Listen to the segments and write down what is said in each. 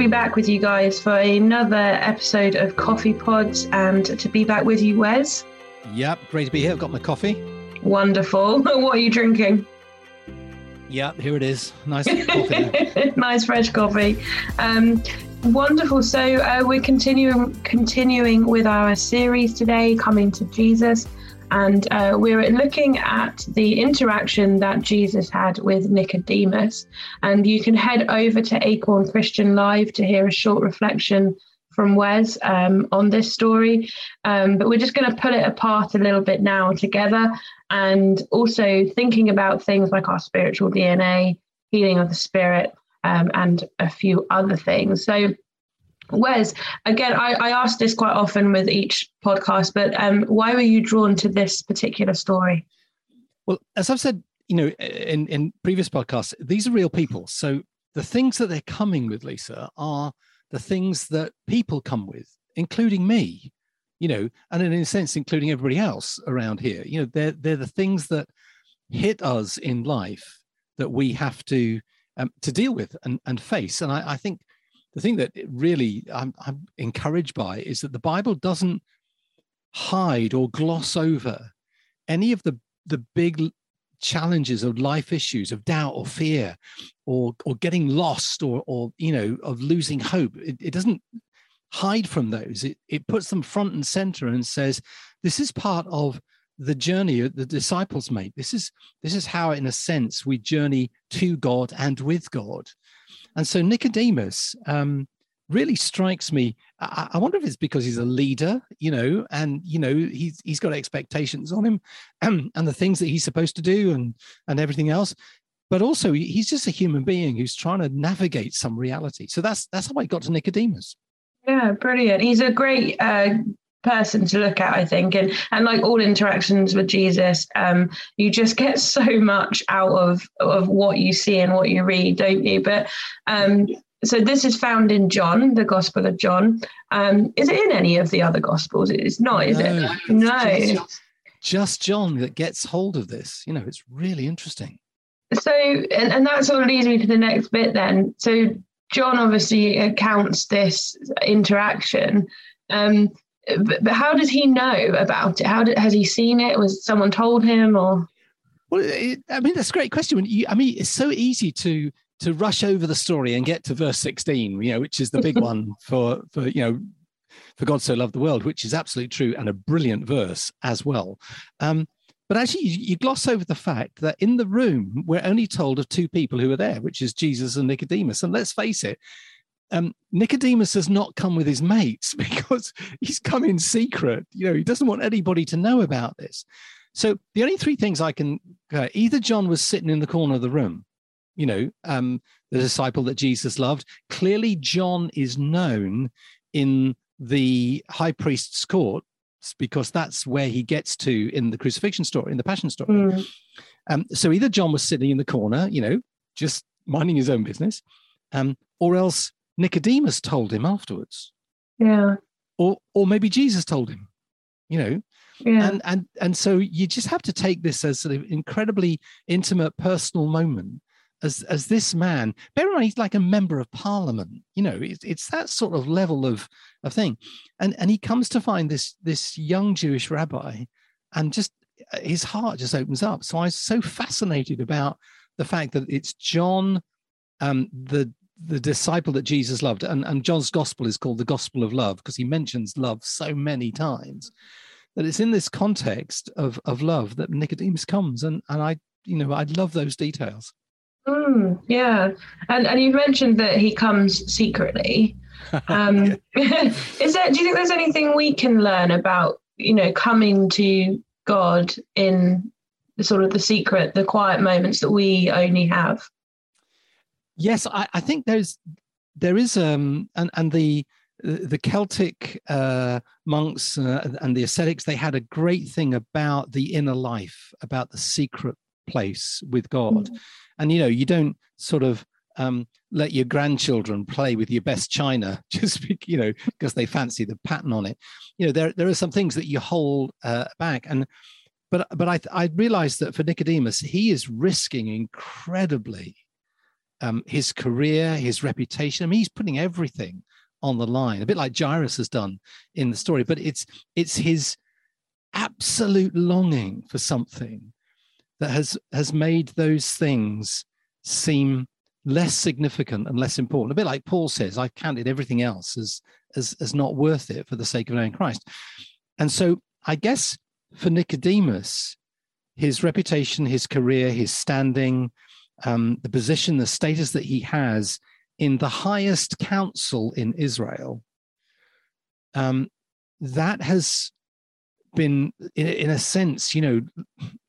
It's good to be back with you guys for another episode of Coffee Pods and to be back with you, Wes. Yep, great to be here. I've got my coffee. Wonderful. what are you drinking? Yeah, here it is. Nice coffee. nice fresh coffee. Um, wonderful. So uh, we're continuing continuing with our series today, coming to Jesus. And uh, we're looking at the interaction that Jesus had with Nicodemus. And you can head over to Acorn Christian Live to hear a short reflection from Wes um, on this story. Um, but we're just going to pull it apart a little bit now together and also thinking about things like our spiritual DNA, healing of the spirit, um, and a few other things. So, Wes, again, I, I ask this quite often with each podcast, but um, why were you drawn to this particular story? Well, as I've said, you know, in, in previous podcasts, these are real people. So the things that they're coming with, Lisa, are the things that people come with, including me, you know, and in a sense, including everybody else around here. You know, they're, they're the things that hit us in life that we have to um, to deal with and, and face. And I, I think the thing that really I'm, I'm encouraged by is that the Bible doesn't hide or gloss over any of the the big challenges of life issues of doubt or fear or or getting lost or or you know of losing hope. It, it doesn't hide from those. It, it puts them front and center and says this is part of the journey that the disciples make this is this is how in a sense we journey to god and with god and so Nicodemus um, really strikes me. I, I, wonder if it's because he's a leader, you know, and you know he's he's got expectations on him, and, and the things that he's supposed to do, and and everything else. But also, he's just a human being who's trying to navigate some reality. So that's that's how I got to Nicodemus. Yeah, brilliant. He's a great uh, person to look at i think. And and like all interactions with jesus um you just get so much out of of what you see and what you read don't you? But um so this is found in john the gospel of john. Um is it in any of the other gospels? It's not is no, it? No. Just, just john that gets hold of this. You know it's really interesting. So and, and that sort of leads me to the next bit then. So john obviously accounts this interaction. Um but, but how does he know about it? How did, has he seen it? Was someone told him or? Well, it, I mean, that's a great question. You, I mean, it's so easy to to rush over the story and get to verse 16, you know, which is the big one for for you know, for God so loved the world, which is absolutely true and a brilliant verse as well. Um, but actually, you, you, gloss over the fact that in the room, we're only told of two people who are there, which is Jesus and Nicodemus. And let's face it, um, Nicodemus has not come with his mates because he's come in secret. You know, he doesn't want anybody to know about this. So the only three things I can uh, either John was sitting in the corner of the room, you know, um, the disciple that Jesus loved. Clearly, John is known in the high priest's court because that's where he gets to in the crucifixion story, in the passion story. Mm. Um, so either John was sitting in the corner, you know, just minding his own business, um, or else Nicodemus told him afterwards. Yeah. Or or maybe Jesus told him, you know. Yeah. And and and so you just have to take this as sort of incredibly intimate personal moment as as this man bear in mind he's like a member of parliament you know it's, it's that sort of level of of thing and and he comes to find this this young jewish rabbi and just uh, his heart just opens up so i was so fascinated about the fact that it's john um the the disciple that Jesus loved, and, and John's gospel is called the gospel of love because he mentions love so many times that it's in this context of, of love that Nicodemus comes. And, and I, you know, I love those details. Mm, yeah. And, and you mentioned that he comes secretly. Um, is there, do you think there's anything we can learn about, you know, coming to God in the sort of the secret, the quiet moments that we only have? Yes, I, I think there's there is um and and the the Celtic uh, monks uh, and the ascetics they had a great thing about the inner life, about the secret place with God, mm-hmm. and you know you don't sort of um, let your grandchildren play with your best china just you know because they fancy the pattern on it. You know there there are some things that you hold uh, back and. But but I I realized that for Nicodemus he is risking incredibly um, his career, his reputation. I mean, he's putting everything on the line, a bit like Jairus has done in the story. But it's it's his absolute longing for something that has has made those things seem less significant and less important. A bit like Paul says, I've counted everything else as as as not worth it for the sake of knowing Christ. And so I guess for Nicodemus, his reputation, his career, his standing, um, the position, the status that he has in the highest council in Israel, um, that has been, in, in a sense, you know,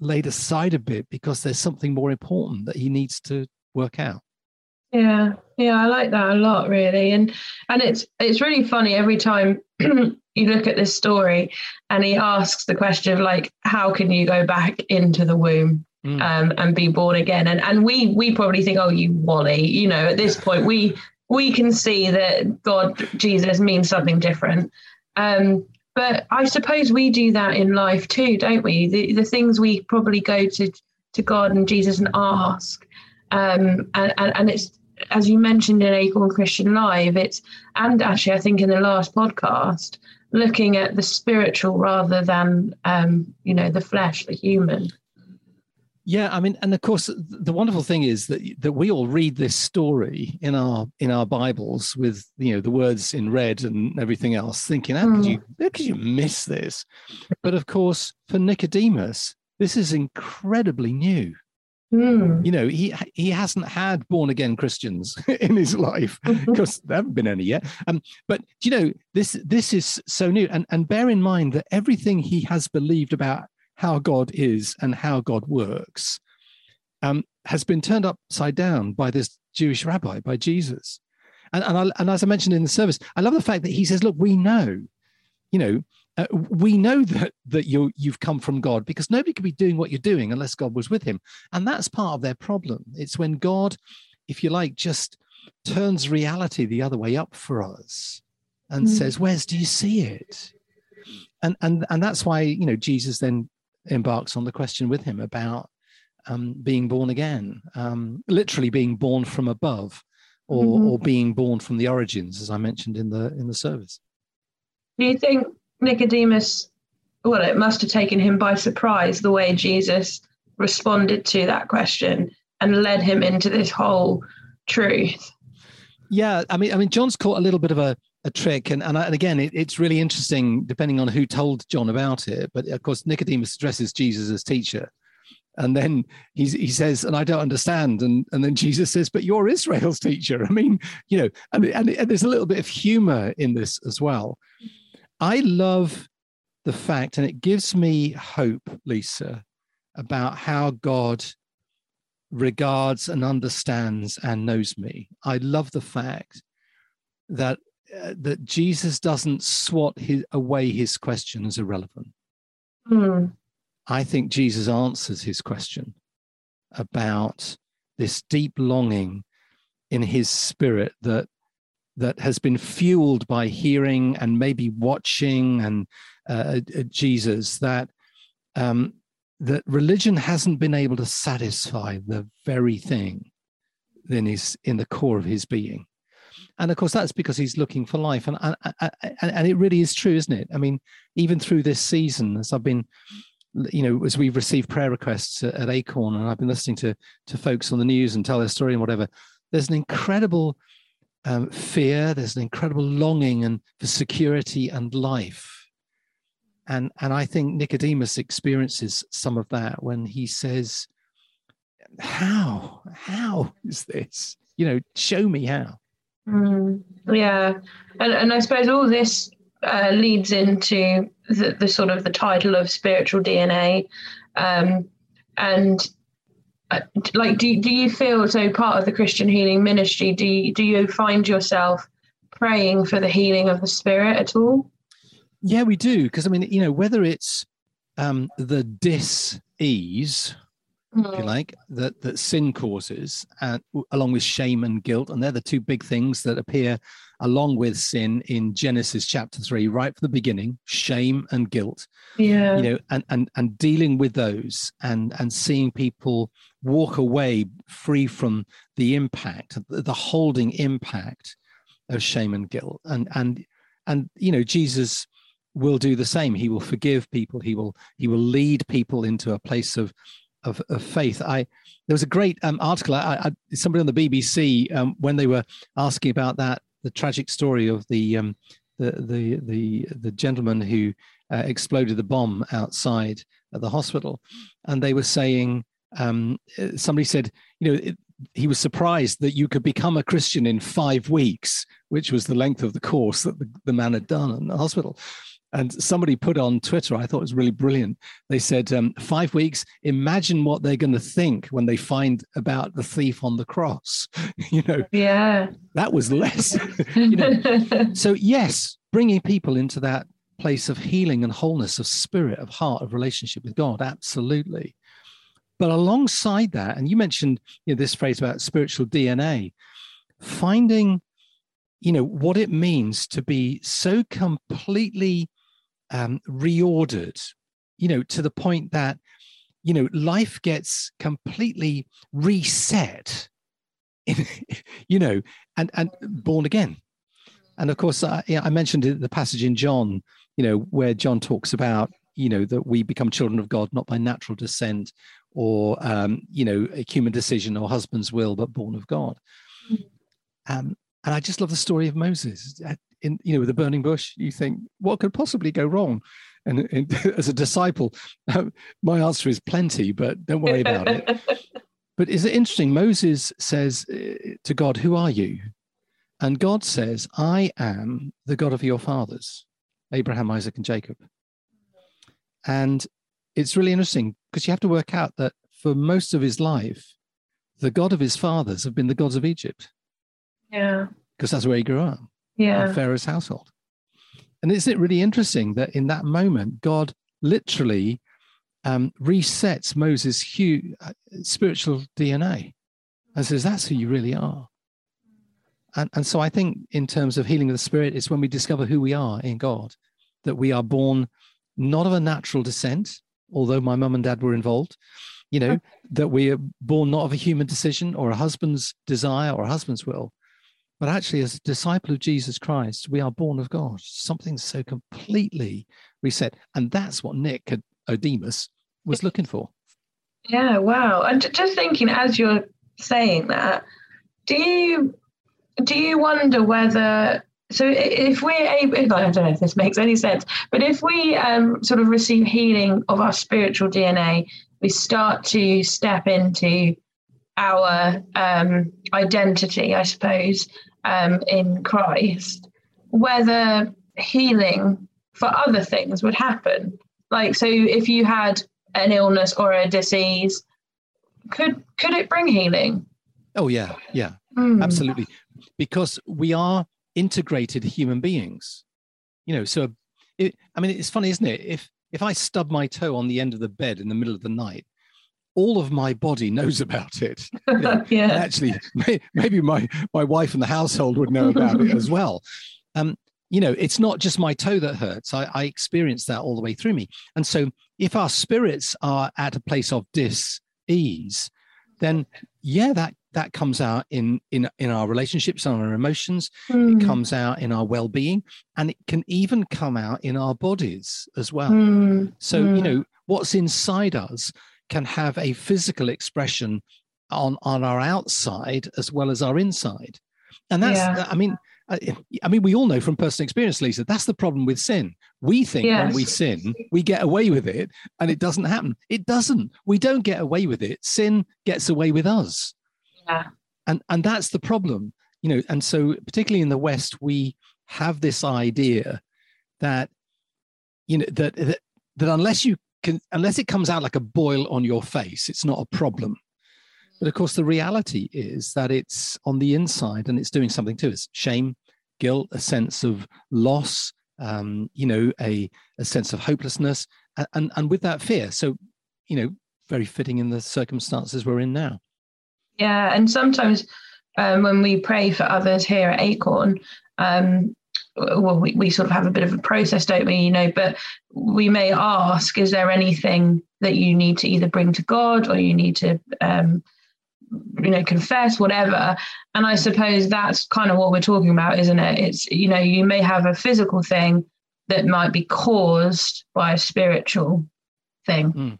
laid aside a bit because there's something more important that he needs to work out. Yeah, yeah, I like that a lot, really, and and it's it's really funny every time you look at this story, and he asks the question of like, "How can you go back into the womb?" Mm. Um, and be born again. And and we we probably think, oh, you Wally, you know, at this point we we can see that God Jesus means something different. Um, but I suppose we do that in life too, don't we? The the things we probably go to to God and Jesus and ask. Um, and, and, and it's as you mentioned in Acorn Christian Live, it's and actually I think in the last podcast, looking at the spiritual rather than um, you know the flesh, the human. Yeah, I mean, and of course, the wonderful thing is that that we all read this story in our in our Bibles with you know the words in red and everything else, thinking how could hmm. you how could you miss this? But of course, for Nicodemus, this is incredibly new. Mm. You know, he he hasn't had born again Christians in his life because there haven't been any yet. Um, but you know, this this is so new, and and bear in mind that everything he has believed about how God is and how God works um, has been turned upside down by this Jewish rabbi, by Jesus. And and, I, and as I mentioned in the service, I love the fact that he says, "Look, we know, you know, uh, we know that that you you've come from God because nobody could be doing what you're doing unless God was with him, and that's part of their problem. It's when God, if you like, just turns reality the other way up for us and mm. says, "Where's do you see it?" And and and that's why you know Jesus then embarks on the question with him about um, being born again, um, literally being born from above, or mm-hmm. or being born from the origins, as I mentioned in the in the service. Do you think Nicodemus, well, it must have taken him by surprise the way Jesus responded to that question and led him into this whole truth. Yeah, I mean, I mean, John's caught a little bit of a, a trick, and and, and again, it, it's really interesting depending on who told John about it. But of course, Nicodemus addresses Jesus as teacher, and then he says, "And I don't understand," and and then Jesus says, "But you're Israel's teacher." I mean, you know, and, and, and there's a little bit of humor in this as well. I love the fact, and it gives me hope, Lisa, about how God regards and understands and knows me. I love the fact that uh, that Jesus doesn't swat his, away his question as irrelevant. Mm. I think Jesus answers his question about this deep longing in his spirit that that has been fueled by hearing and maybe watching and uh, uh, Jesus that um, that religion hasn't been able to satisfy the very thing in his in the core of his being and of course that's because he's looking for life and and, and it really is true isn't it i mean even through this season as i've been you know as we've received prayer requests at acorn and i've been listening to to folks on the news and tell their story and whatever there's an incredible um, fear, there's an incredible longing and for security and life. And, and I think Nicodemus experiences some of that when he says, How? How is this? You know, show me how. Mm, yeah. And, and I suppose all this uh, leads into the, the, sort of the title of spiritual DNA. Um, and uh, like do, do you feel so part of the christian healing ministry do you, do you find yourself praying for the healing of the spirit at all yeah we do because i mean you know whether it's um, the dis ease mm. if you like, that that sin causes, and along with shame and guilt, and they're the two big things that appear along with sin in Genesis chapter three, right from the beginning, shame and guilt. Yeah. You know, and and and dealing with those and and seeing people walk away free from the impact, the holding impact of shame and guilt. And and and you know, Jesus will do the same. He will forgive people. He will he will lead people into a place of of, of faith. I there was a great um, article. I, I, somebody on the BBC um, when they were asking about that the tragic story of the um, the the the the gentleman who uh, exploded the bomb outside at the hospital, and they were saying um, uh, somebody said, you know, it, he was surprised that you could become a Christian in five weeks, which was the length of the course that the, the man had done in the hospital. And somebody put on Twitter, I thought it was really brilliant. They said, um, five weeks, imagine what they're going to think when they find about the thief on the cross. you know, yeah, that was less. you know, so yes, bringing people into that place of healing and wholeness of spirit, of heart, of relationship with God, absolutely. But alongside that, and you mentioned you know, this phrase about spiritual DNA, finding you know what it means to be so completely um, reordered, you know, to the point that, you know, life gets completely reset, in, you know, and, and born again. And of course, yeah, I mentioned the passage in John, you know, where John talks about, you know, that we become children of God not by natural descent or, um, you know, a human decision or husband's will, but born of God. Mm. Um, and I just love the story of Moses in you know with the burning bush. You think what could possibly go wrong? And, and as a disciple um, my answer is plenty but don't worry about it. But is it interesting? Moses says uh, to god who are you? And god says i am the god of your fathers abraham isaac and jacob. And it's really interesting because you have to work out that for most of his life the god of his fathers have been the gods of egypt yeah because that's where he grew up yeah. Pharaoh's household. And isn't it really interesting that in that moment, God literally um, resets Moses' hue, uh, spiritual DNA and says, that's who you really are. And, and so I think, in terms of healing of the spirit, it's when we discover who we are in God, that we are born not of a natural descent, although my mum and dad were involved, you know, that we are born not of a human decision or a husband's desire or a husband's will, but actually, as a disciple of Jesus Christ, we are born of God. Something so completely reset. And that's what Nick Odemus was looking for. Yeah, wow. And just thinking as you're saying that, do you do you wonder whether so if we're able I don't know if this makes any sense, but if we um, sort of receive healing of our spiritual DNA, we start to step into our um, identity, I suppose, um, in Christ, whether healing for other things would happen. Like, so if you had an illness or a disease, could could it bring healing? Oh yeah, yeah, mm. absolutely, because we are integrated human beings. You know, so it, I mean, it's funny, isn't it? If if I stub my toe on the end of the bed in the middle of the night, all of my body knows about it. Yeah. yeah. Actually, may, maybe my my wife and the household would know about it as well. Um, you know, it's not just my toe that hurts. I, I experience that all the way through me. And so, if our spirits are at a place of dis-ease, then yeah, that that comes out in in in our relationships and our emotions. Mm. It hmm. comes out in our well-being, and it can even come out in our bodies as well. Mm. So mm. you hmm. know, what's inside us can have a physical expression on on our outside as well as our inside. And that's yeah. i mean I, I mean we all know from personal experience lisa that's the problem with sin. We think yes. when we sin we get away with it and it doesn't happen. It doesn't. We don't get away with it. Sin gets away with us. Yeah. And and that's the problem you know and so particularly in the west we have this idea that you know that that, that unless you can, unless it comes out like a boil on your face, it's not a problem. But of course, the reality is that it's on the inside and it's doing something to us shame, guilt, a sense of loss, um, you know, a, a sense of hopelessness, and, and, and with that fear. So, you know, very fitting in the circumstances we're in now. Yeah, and sometimes um, when we pray for others here at Acorn, um, well, we, we sort of have a bit of a process, don't we? You know, but we may ask, is there anything that you need to either bring to God or you need to, um, you know, confess, whatever? And I suppose that's kind of what we're talking about, isn't it? It's, you know, you may have a physical thing that might be caused by a spiritual thing. Mm.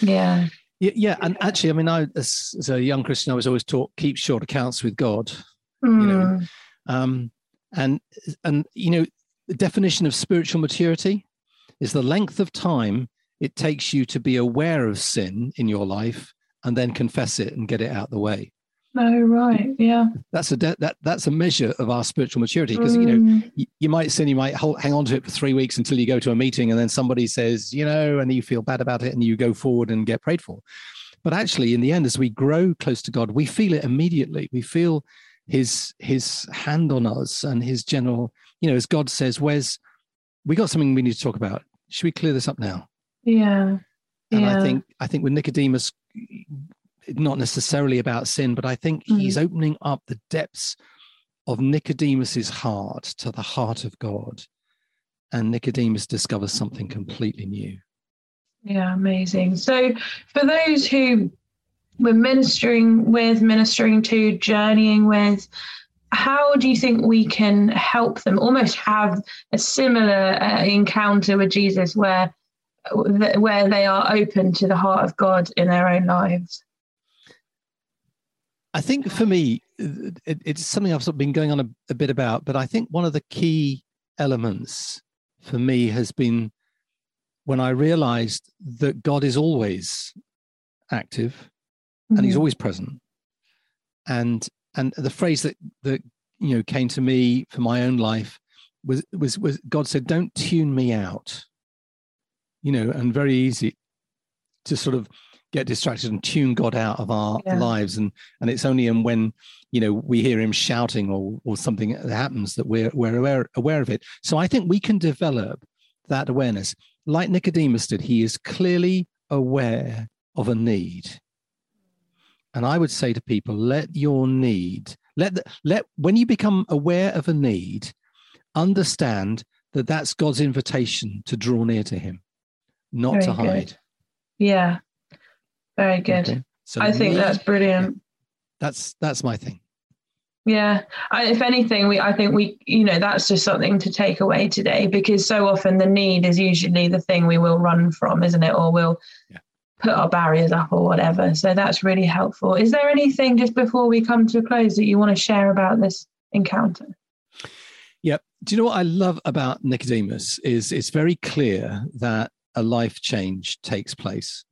Yeah. Yeah, yeah, and actually, I mean, I as, as, a young Christian, I was always taught keep short accounts with God. Mm. You know, hmm. um, and and you know, the definition of spiritual maturity is the length of time it takes you to be aware of sin in your life and then confess it and get it out the way. Oh right, yeah. That's a de- that that's a measure of our spiritual maturity because mm. you know mm. you, you, might sin, you might hold, hang on to it for three weeks until you go to a meeting, and then somebody says, you know, and you feel bad about it, and you go forward and get prayed for. But actually, in the end, as we grow close to God, we feel it immediately. We feel His His hand on us and His general, you know, as God says, "Where's we got something we need to talk about? Should we clear this up now?" Yeah. And yeah. I think I think with Nicodemus, not necessarily about sin, but I think mm. he's opening up the depths of Nicodemus's heart to the heart of God. And Nicodemus discovers something completely new. Yeah, amazing. So for those who we're ministering with, ministering to, journeying with, how do you think we can help them almost have a similar uh, encounter with Jesus where where they are open to the heart of God in their own lives? I think for me, it, it's something I've sort of been going on a, a bit about, but I think one of the key elements for me has been when I realized that God is always active mm-hmm. and he's mm-hmm. always present. And and the phrase that that you know came to me for my own life was was was God said, Don't tune me out. You know, and very easy to sort of get distracted and tune God out of our yeah. lives. And and it's only in when you know we hear him shouting or or something happens that we're we're aware aware of it. So I think we can develop that awareness. Like Nicodemus did, he is clearly aware of a need. And I would say to people, let your need, let the, let when you become aware of a need, understand that that's God's invitation to draw near to Him, not Very to hide. Good. Yeah, very good. Okay. So I think me, that's brilliant. That's that's my thing. Yeah, I, if anything, we I think we you know that's just something to take away today because so often the need is usually the thing we will run from, isn't it? Or we'll yeah. Put our barriers up or whatever. So that's really helpful. Is there anything just before we come to a close that you want to share about this encounter? Yep. Do you know what I love about Nicodemus is it's very clear that a life change takes place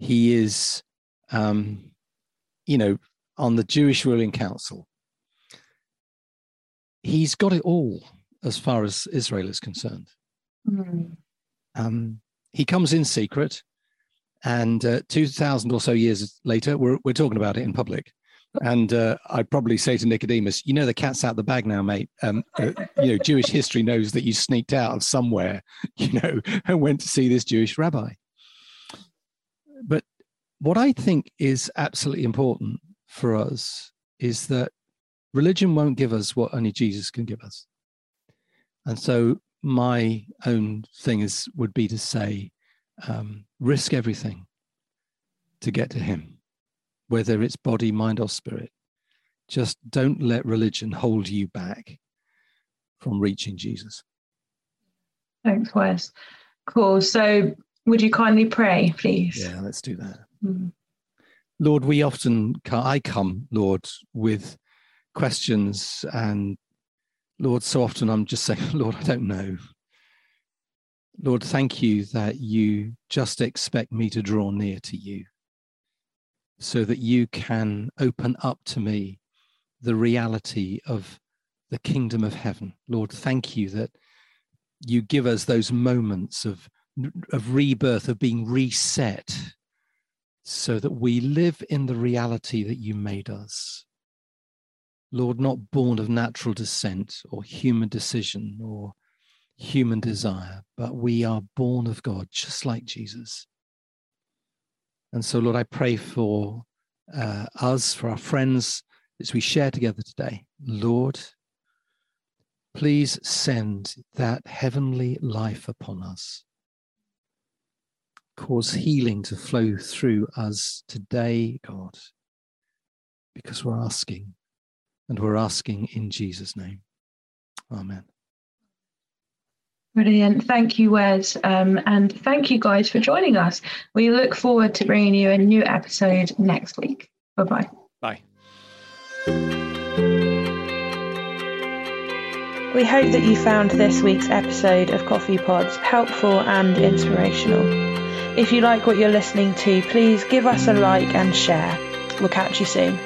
he is, um, you know, on the Jewish ruling council. He's got it all as far as Israel is concerned. Mm. Um, he comes in secret, and uh, 2,000 or so years later, we're, we're talking about it in public. And uh, I'd probably say to Nicodemus, you know, the cat's out the bag now, mate. Um, uh, you know, Jewish history knows that you sneaked out of somewhere, you know, and went to see this Jewish rabbi but what I think is absolutely important for us is that religion won't give us what only Jesus can give us. And so my own thing is would be to say, um, risk everything to get to Him, whether it's body, mind, or spirit. Just don't let religion hold you back from reaching Jesus. Thanks, Wes. Cool. So would you kindly pray, please? Yeah, let's do that. Mm. Lord, we often, I come, Lord, with questions, and Lord, so often I'm just saying, Lord, I don't know. Lord, thank you that you just expect me to draw near to you so that you can open up to me the reality of the kingdom of heaven. Lord, thank you that you give us those moments of of rebirth, of being reset, so that we live in the reality that you made us. Lord, not born of natural descent or human decision or human desire, but we are born of God, just like Jesus. And so, Lord, I pray for uh, us, for our friends, as we share together today. Lord, please send that heavenly life upon us. Cause healing to flow through us today, God, because we're asking, and we're asking in Jesus' name. Amen. Brilliant. Thank you, Wes. Um, and thank you guys for joining us. We look forward to bringing you a new episode next week. Bye-bye. Bye. We hope that you found this week's episode of Coffee Pods helpful and inspirational. If you like what you're listening to, please give us a like and share. We'll catch you soon.